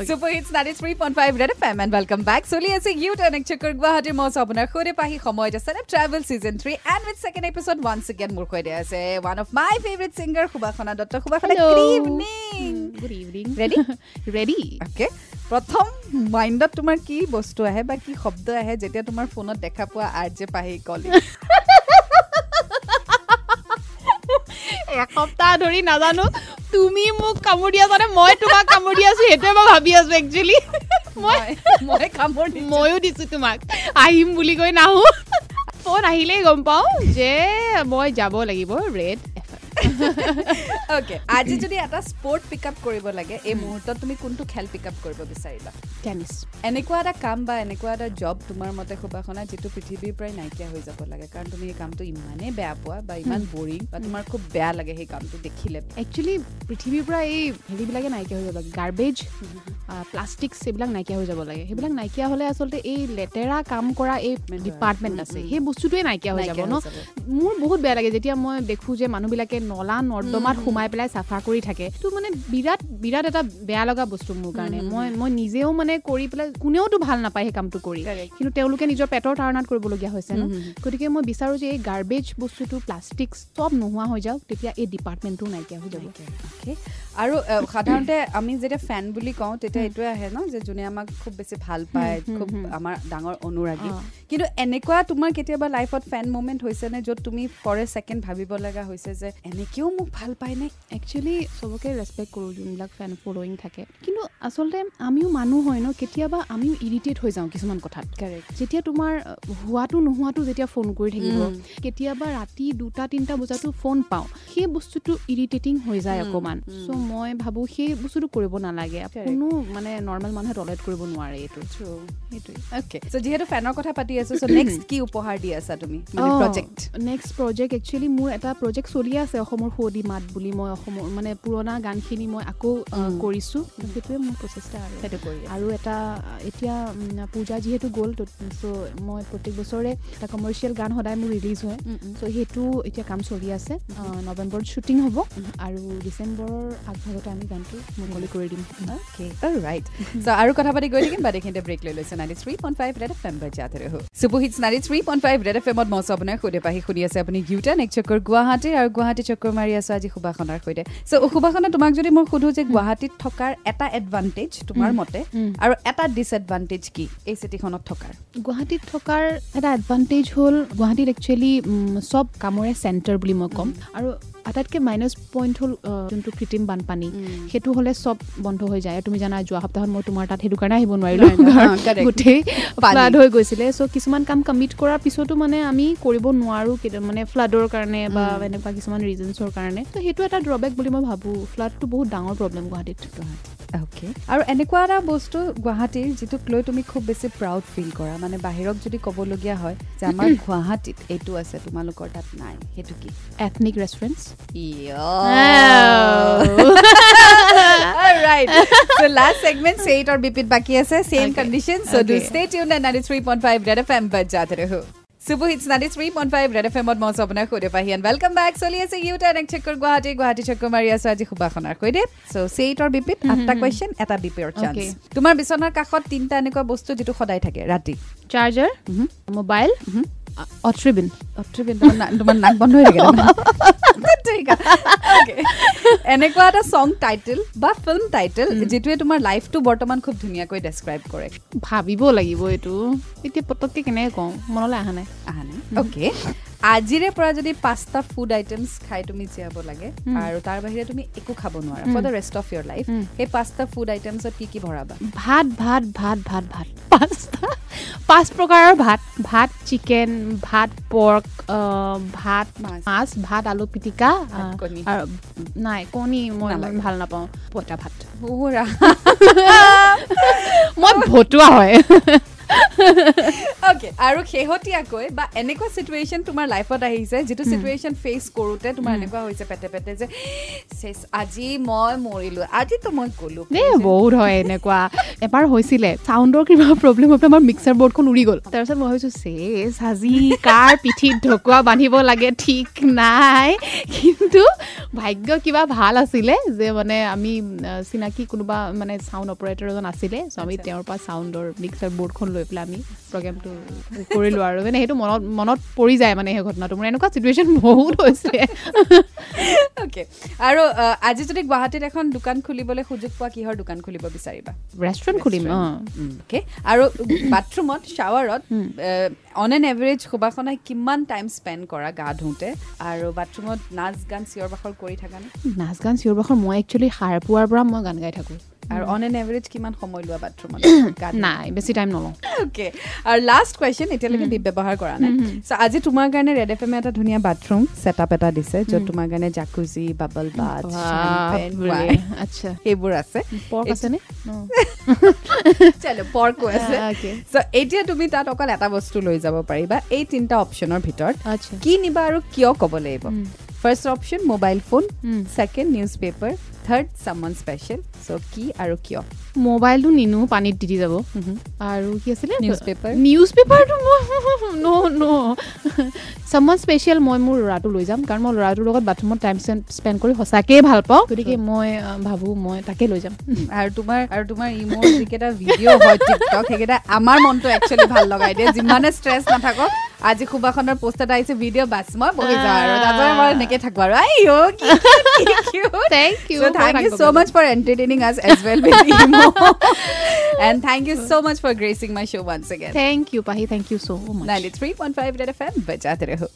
Super Hits 93.5 Red FM and welcome back. চলি আছে U টাৰ্ণ এক চক্কৰ গুৱাহাটীৰ মজ আপোনাৰ সৈতে পাহি সময়ত আছে travel season three and with second episode once again মোৰ সৈতে আছে one of my favourite singer Subasana Dutta Subasana Hello. Good evening good evening Ready? Ready okay প্ৰথম মাইণ্ডত তোমাৰ কি বস্তু আহে বা কি শব্দ আহে যেতিয়া তোমাৰ ফোনত দেখা পোৱা আৰ জে পাহি কলি এসপ্তাহ ধৰি নাজানো তুমি মোক কামোৰ দি আছা নে মই তোমাক কামোৰ আছো সেইটোৱে মই ভাবি আছো একচুৱেলি মই মই কামোৰ। ময়ো দিছো তোমাক। আহিম বুলি কৈ নাহো। ফোন আহিলেই গম পাওঁ যে মই যাব লাগিব ৰেড অ'কে আজি যদি এটা স্পৰ্ট পিক আপ কৰিব লাগে এই মুহূৰ্তত তুমি কোনটো খেল পিক আপ কৰিব বিচাৰিবা? টেনিছ এনেকুৱা এটা কাম বা এনেকুৱা এটা জব তোমাৰ মতে সুবাসনা যিটো পৃথিৱীৰ পৰাই নাইকিয়া হৈ যাব লাগে কাৰণ তুমি এই কামটো ইমানেই বেয়া পোৱা বা ইমান বৰিং বা তোমাৰ খুব বেয়া লাগে সেই কামটো দেখিলে। একচুৱেলি পৃথিৱীৰ পৰা এই হেৰিবিলাকে নাইকিয়া হৈ যাব লাগে গাৰ্বেজ প্লাষ্টিকছ এইবিলাক নাইকিয়া হৈ যাব লাগে। সেইবিলাক নাইকিয়া হ'লে আচলতে এই লেতেৰা কাম কৰা এই ডিপাৰ্টমেণ্ট আছে। সেই বস্তুটোৱে নাইকিয়া হৈ যাব ন। মোৰ বহুত বেয়া লাগে যেতিয়া মই দেখোঁ যে মানুহবিলাকে নলা নৰ্দমাত সোমাই পেলাই চাফা কৰি থাকে। তো মানে বিৰাট বিৰাট এটা বেয়া লগা বস্তু মোৰ কাৰণে। মই মই নিজেও মানে কৰি পেলাই কোনেওতো ভাল নাপায় সেই কামটো কৰি. কিন্তু তেওঁলোকে নিজৰ পেটৰ তাৰণাত কৰিবলগীয়া হৈছে ন। গতিকে মই বিচাৰোঁ যে এই গাৰ্বেজ বস্তুটো প্লাষ্টিক চব নোহোৱা হৈ যাওক তেতিয়া এই ডিপাৰ্টমেণ্টটো নাইকিয়া হৈ যাব. আৰু সাধাৰণতে আমি যেতিয়া ফেন বুলি কওঁ তেতিয়া এইটোৱে আহে ন যে যোনে আমাক খুব বেছি ভাল পায় খুব। আমাৰ ডাঙৰ অনুৰাগী। কিন্তু এনেকুৱা তোমাৰ কেতিয়াবা লাইফত ফেন মুমেণ্ট হৈছেনে য'ত তুমি ফৰ এ ছেকেণ্ড ভাবিব লগা হৈছে যে এনেকেও মোক ভাল পায়নে একচুৱেলি চবকে ৰেচপেক্ট কৰোঁ যোনবিলাক ফেন ফল'য়িং থাকে কিন্তু আচলতে আমিও মানুহ হয় ন? কেতিয়াবা আমিও ইৰিটেট হৈ যাওঁ কিছুমান কথাত। যেতিয়া তোমাৰ হোৱাটো নোহোৱাটো যেতিয়া ফোন কৰি থাকিব। কেতিয়াবা ৰাতি দুটা তিনিটা বজাতো ফোন পাওঁ। সেই বস্তুটো ইৰিটেটিং হৈ যায় অকণমান। চ' মই ভাবোঁ সেই বস্তুটো কৰিব নালাগে. কোনো মানে নৰ্মেল মানুহে টলাৰেট কৰিব নোৱাৰে এইটো। সেইটোৱে। অ'কে চ' যিহেতু ফেনৰ কথা পাতি আছো চ' নেক্সট কি উপহাৰ দি আছা তুমি? প্ৰজেক্ট নেক্সট প্ৰজেক্ট একচুৱেলি মোৰ এটা প্ৰজেক্ট চলি আছে অসমৰ সুৱদি মাত বুলি মই অসমৰ মানে পুৰণা গানখিনি মই আকৌ। কৰিছোঁ। সেইটোৱে মোৰ প্ৰচেষ্টা আৰু। সেইটো কৰি। আৰু এটা এতিয়া পূজা যিহেতু গ'ল চ' মই প্ৰত্যেক বছৰে এটা কমাৰ্চিয়েল গান সদায় মোৰ ৰিলিজ হয়। চ' সেইটো এতিয়া কাম চলি আছে। নৱেম্বৰত শ্বুটিং হ'ব আৰু ডিচেম্বৰৰ আগভাগতে আমি গানটো মুকলি কৰি দিম। Right. so, আৰু কথা পাতি গৈ থাকিম বাট এইখিনিতে ব্ৰেক লৈ লৈছে। Ninety three point five Red F M বাজাতে ৰহো। Hits ninety three point five Red F এমত মই আপোনাৰ সৈতে। পাহি শুনি আছে আপুনি ইউটান এক চক্কৰ গুৱাহাটীৰ আৰু গুৱাহাটী চক্কৰ মাৰি আছো আজি সুবাসনাৰ সৈতে। চ' সুবাসনা তোমাক যদি মই সোধোঁ যে গুৱাহাটীত থকাৰ এটা এডভান্টেজ তোমাৰ মতে। আৰু এটা ডিছএডভান্টেজ কি এই চিটিখনত থকাৰ? গুৱাহাটীত থকাৰ এটা এডভান্টেজ হ'ল গুৱাহাটীত একচুৱেলি চব কামৰে চেণ্টাৰ বুলি মই ক'ম। আৰু আটাইতকৈ মাইনাছ পইণ্ট হ'ল যোনটো কৃত্ৰিম বানপানী সেইটো হ'লে চব বন্ধ হৈ যায়। তুমি জানা যোৱা সপ্তাহত মই তোমাৰ তাত সেইটো কাৰণে আহিব নোৱাৰিলোঁ. গোটেই। ফ্লাড হৈ গৈছিলে। চ' কিছুমান কাম কমিট কৰাৰ পিছতো মানে আমি কৰিব নোৱাৰোঁ মানে ফ্লাডৰ কাৰণে বা এনেকুৱা কিছুমান ৰিজনছৰ কাৰণে। ত' সেইটো এটা ড্ৰবেক বুলি মই ভাবোঁ। ফ্লাডটো বহুত ডাঙৰ প্ৰব্লেম গুৱাহাটীত। অ'কে আৰু এনেকুৱা এটা বস্তু গুৱাহাটীৰ যিটোক লৈ তুমি খুব বেছি প্ৰাউড ফিল কৰা। মানে বাহিৰক যদি ক'বলগীয়া হয় যে আমাৰ গুৱাহাটীত এইটো আছে তোমালোকৰ তাত নাই সেইটো কি? Ethnic restaurants Alright. so last segment say it or beep it baki ase same Okay. conditions so do Okay. stay tuned at 93.5 Red FM bajate raho Super Hits 93.5 Red FM ত মই আপোনাৰ সৈতে পাহি and welcome back চলি আছে U টাৰ্ণ এক চেকৰ গুৱাহাটী গুৱাহাটী চক্কৰ মাৰি আছো আজি সুবাসনাৰ সৈতে চ' চে ইটৰ বিপিত আঠটা কুৱেশ্যন এটা বিপিৰ চান্স Okay. তোমাৰ বিচনাৰ কাষত তিনিটা এনেকুৱা বস্তু যিটো সদায় থাকে ৰাতি charger Mhm. Mobile Otrivin Otrivin তোমাৰ নাক বন্ধ হৈ থাকে। ঠিক আছে। এনেকুৱা এটা চং টাইটেল বা ফিল্ম টাইটেল যিটোৱে তোমাৰ লাইফটো বৰ্তমান খুব ধুনীয়াকৈ ডেছক্ৰাইব কৰে। ভাবিব লাগিব এইটো। এতিয়া পটককৈ কেনেকৈ কওঁ? মনলৈ অহা নাই। আহা নাই। অ'কে আজিৰে পৰা যদি পাঁচটা ফুড আইটেমছ খাই তুমি জীয়াব লাগে আৰু তাৰ বাহিৰে তুমি একো খাব নোৱাৰা। For the rest of your life. সেই পাঁচটা ফুড আইটেমছত কি কি ভৰাবা? ভাত ভাত ভাত ভাত ভাত। পাঁচটা। পাঁচ প্ৰকাৰৰ ভাত ভাত চিকেন ভাত পৰ্ক ভাত মাছ। ভাত আলু পিটিকা নাই কণী মই ইমান। ভাল নাপাওঁ পইতা ভাত। মই ভতুৱা হয় অ'কে আৰু শেহতীয়াকৈ বা এনেকুৱা চিটুৱেশ্যন তোমাৰ লাইফত আহিছে যিটো চিটুৱেশ্যন ফেচ কৰোঁতে তোমাৰ এনেকুৱা হৈছে পেটে পেটে যে চেচ আজি মই মৰিলোঁ আজিতো মই গ'লোঁ। দেই বহুত হয় এনেকুৱা। এবাৰ হৈছিলে চাউণ্ডৰ কিবা প্ৰব্লেম হৈ পেলাই আমাৰ মিক্সাৰ বৰ্ডখন উৰি গ'ল। তাৰপিছত মই ভাবিছোঁ চেচ আজি কাৰ পিঠিত ঢকুৱা বান্ধিব লাগে ঠিক নাই। কিন্তু ভাগ্য কিবা ভাল আছিলে যে মানে আমি চিনাকি কোনোবা মানে চাউণ্ড অপাৰেটৰ এজন আছিলে চ' আমি। তেওঁৰ পৰা চাউণ্ডৰ মিক্সাৰ বৰ্ডখন লৈ পেলাই আমি প্ৰগ্ৰেমটো কৰিলোঁ আৰু। মানে সেইটো মনত মনত পৰি যায় মানে সেই ঘটনাটো। মোৰ এনেকুৱা চিটুৱেশ্যন বহুত হৈছে। অ'কে আৰু আজি যদি গুৱাহাটীত এখন দোকান খুলিবলৈ সুযোগ পোৱা কিহৰ দোকান খুলিব বিচাৰিবা? ৰেষ্টুৰেণ্ট খুলিম অঁ। অ'কে আৰু বাথৰুমত শ্বাৱাৰত অন এন এভাৰেজ সুবাসনাই কিমান টাইম স্পেণ্ড কৰা গা ধুওঁতে? আৰু বাথৰুমত নাচ গান চিঞৰ বাখৰ কৰি থাকানে নাচ গান চিঞৰ বাখৰ মই একচুৱেলি সাৰ পোৱাৰ পৰা মই গান গাই থাকোঁ। আৰু অন এন এভাৰেজ কিমান সময় লোৱা বাথৰুমত? নাই বেছি টাইম নলওঁ। অ'কে আৰু লাষ্ট কুৱেশ্যন এতিয়ালৈকে দীপ ব্যৱহাৰ কৰা নাই। চ' আজি তোমাৰ কাৰণে ৰেড এফ এমে এটা ধুনীয়া বাথৰুম ছেটআপ এটা দিছে য'ত তোমাৰ কাৰণে জাকুজি বাবল বাথ আচ্ছা। সেইবোৰ আছে। পৰ্ক আছেনে? চলো পৰ্কো আছে। Okay. চ' এতিয়া তুমি তাত অকল এটা বস্তু লৈ যাব পাৰিবা এই তিনিটা অপশ্যনৰ ভিতৰত। কি নিবা আৰু কিয় ক'ব লাগিব? First option mobile phone. Second newspaper third some special show' কি আৰু কিয়? মোবাইলটো নিনো পানীত দি দি যাব। আৰু কি আছিলে? Newspaper? নিউজ পেপাৰটো মই ন ন চামন স্পেচিয়েল মই মোৰ ল'ৰাটো লৈ যাম। কাৰণ মই ল'ৰাটোৰ লগত বাথৰুমত টাইম স্পেণ্ড কৰি সঁচাকৈয়ে ভাল পাওঁ। গতিকে মই ভাবোঁ মই তাকে লৈ যাম। আৰু তোমাৰ আৰু তোমাৰ ইমোৰ যিকেইটা ভিডিঅ' হয় টিকটক সেইকেইটা আমাৰ মনটো একচুৱেলি ভাল লগাই দিয়ে। যিমানে ষ্ট্ৰেছ নাথাকক আজি সুবাসনৰ পোষ্ট এটা আহিছে ভিডিঅ' বাছ মই বহি যাওঁ আৰু তাতে মই এনেকৈ থাকোঁ আৰু আই অ' thank you so' much for entertaining us as well and thank you so' much for gracing my show' once again thank you Pahi thank you so' much ninety three point five F M বজাতে ৰহো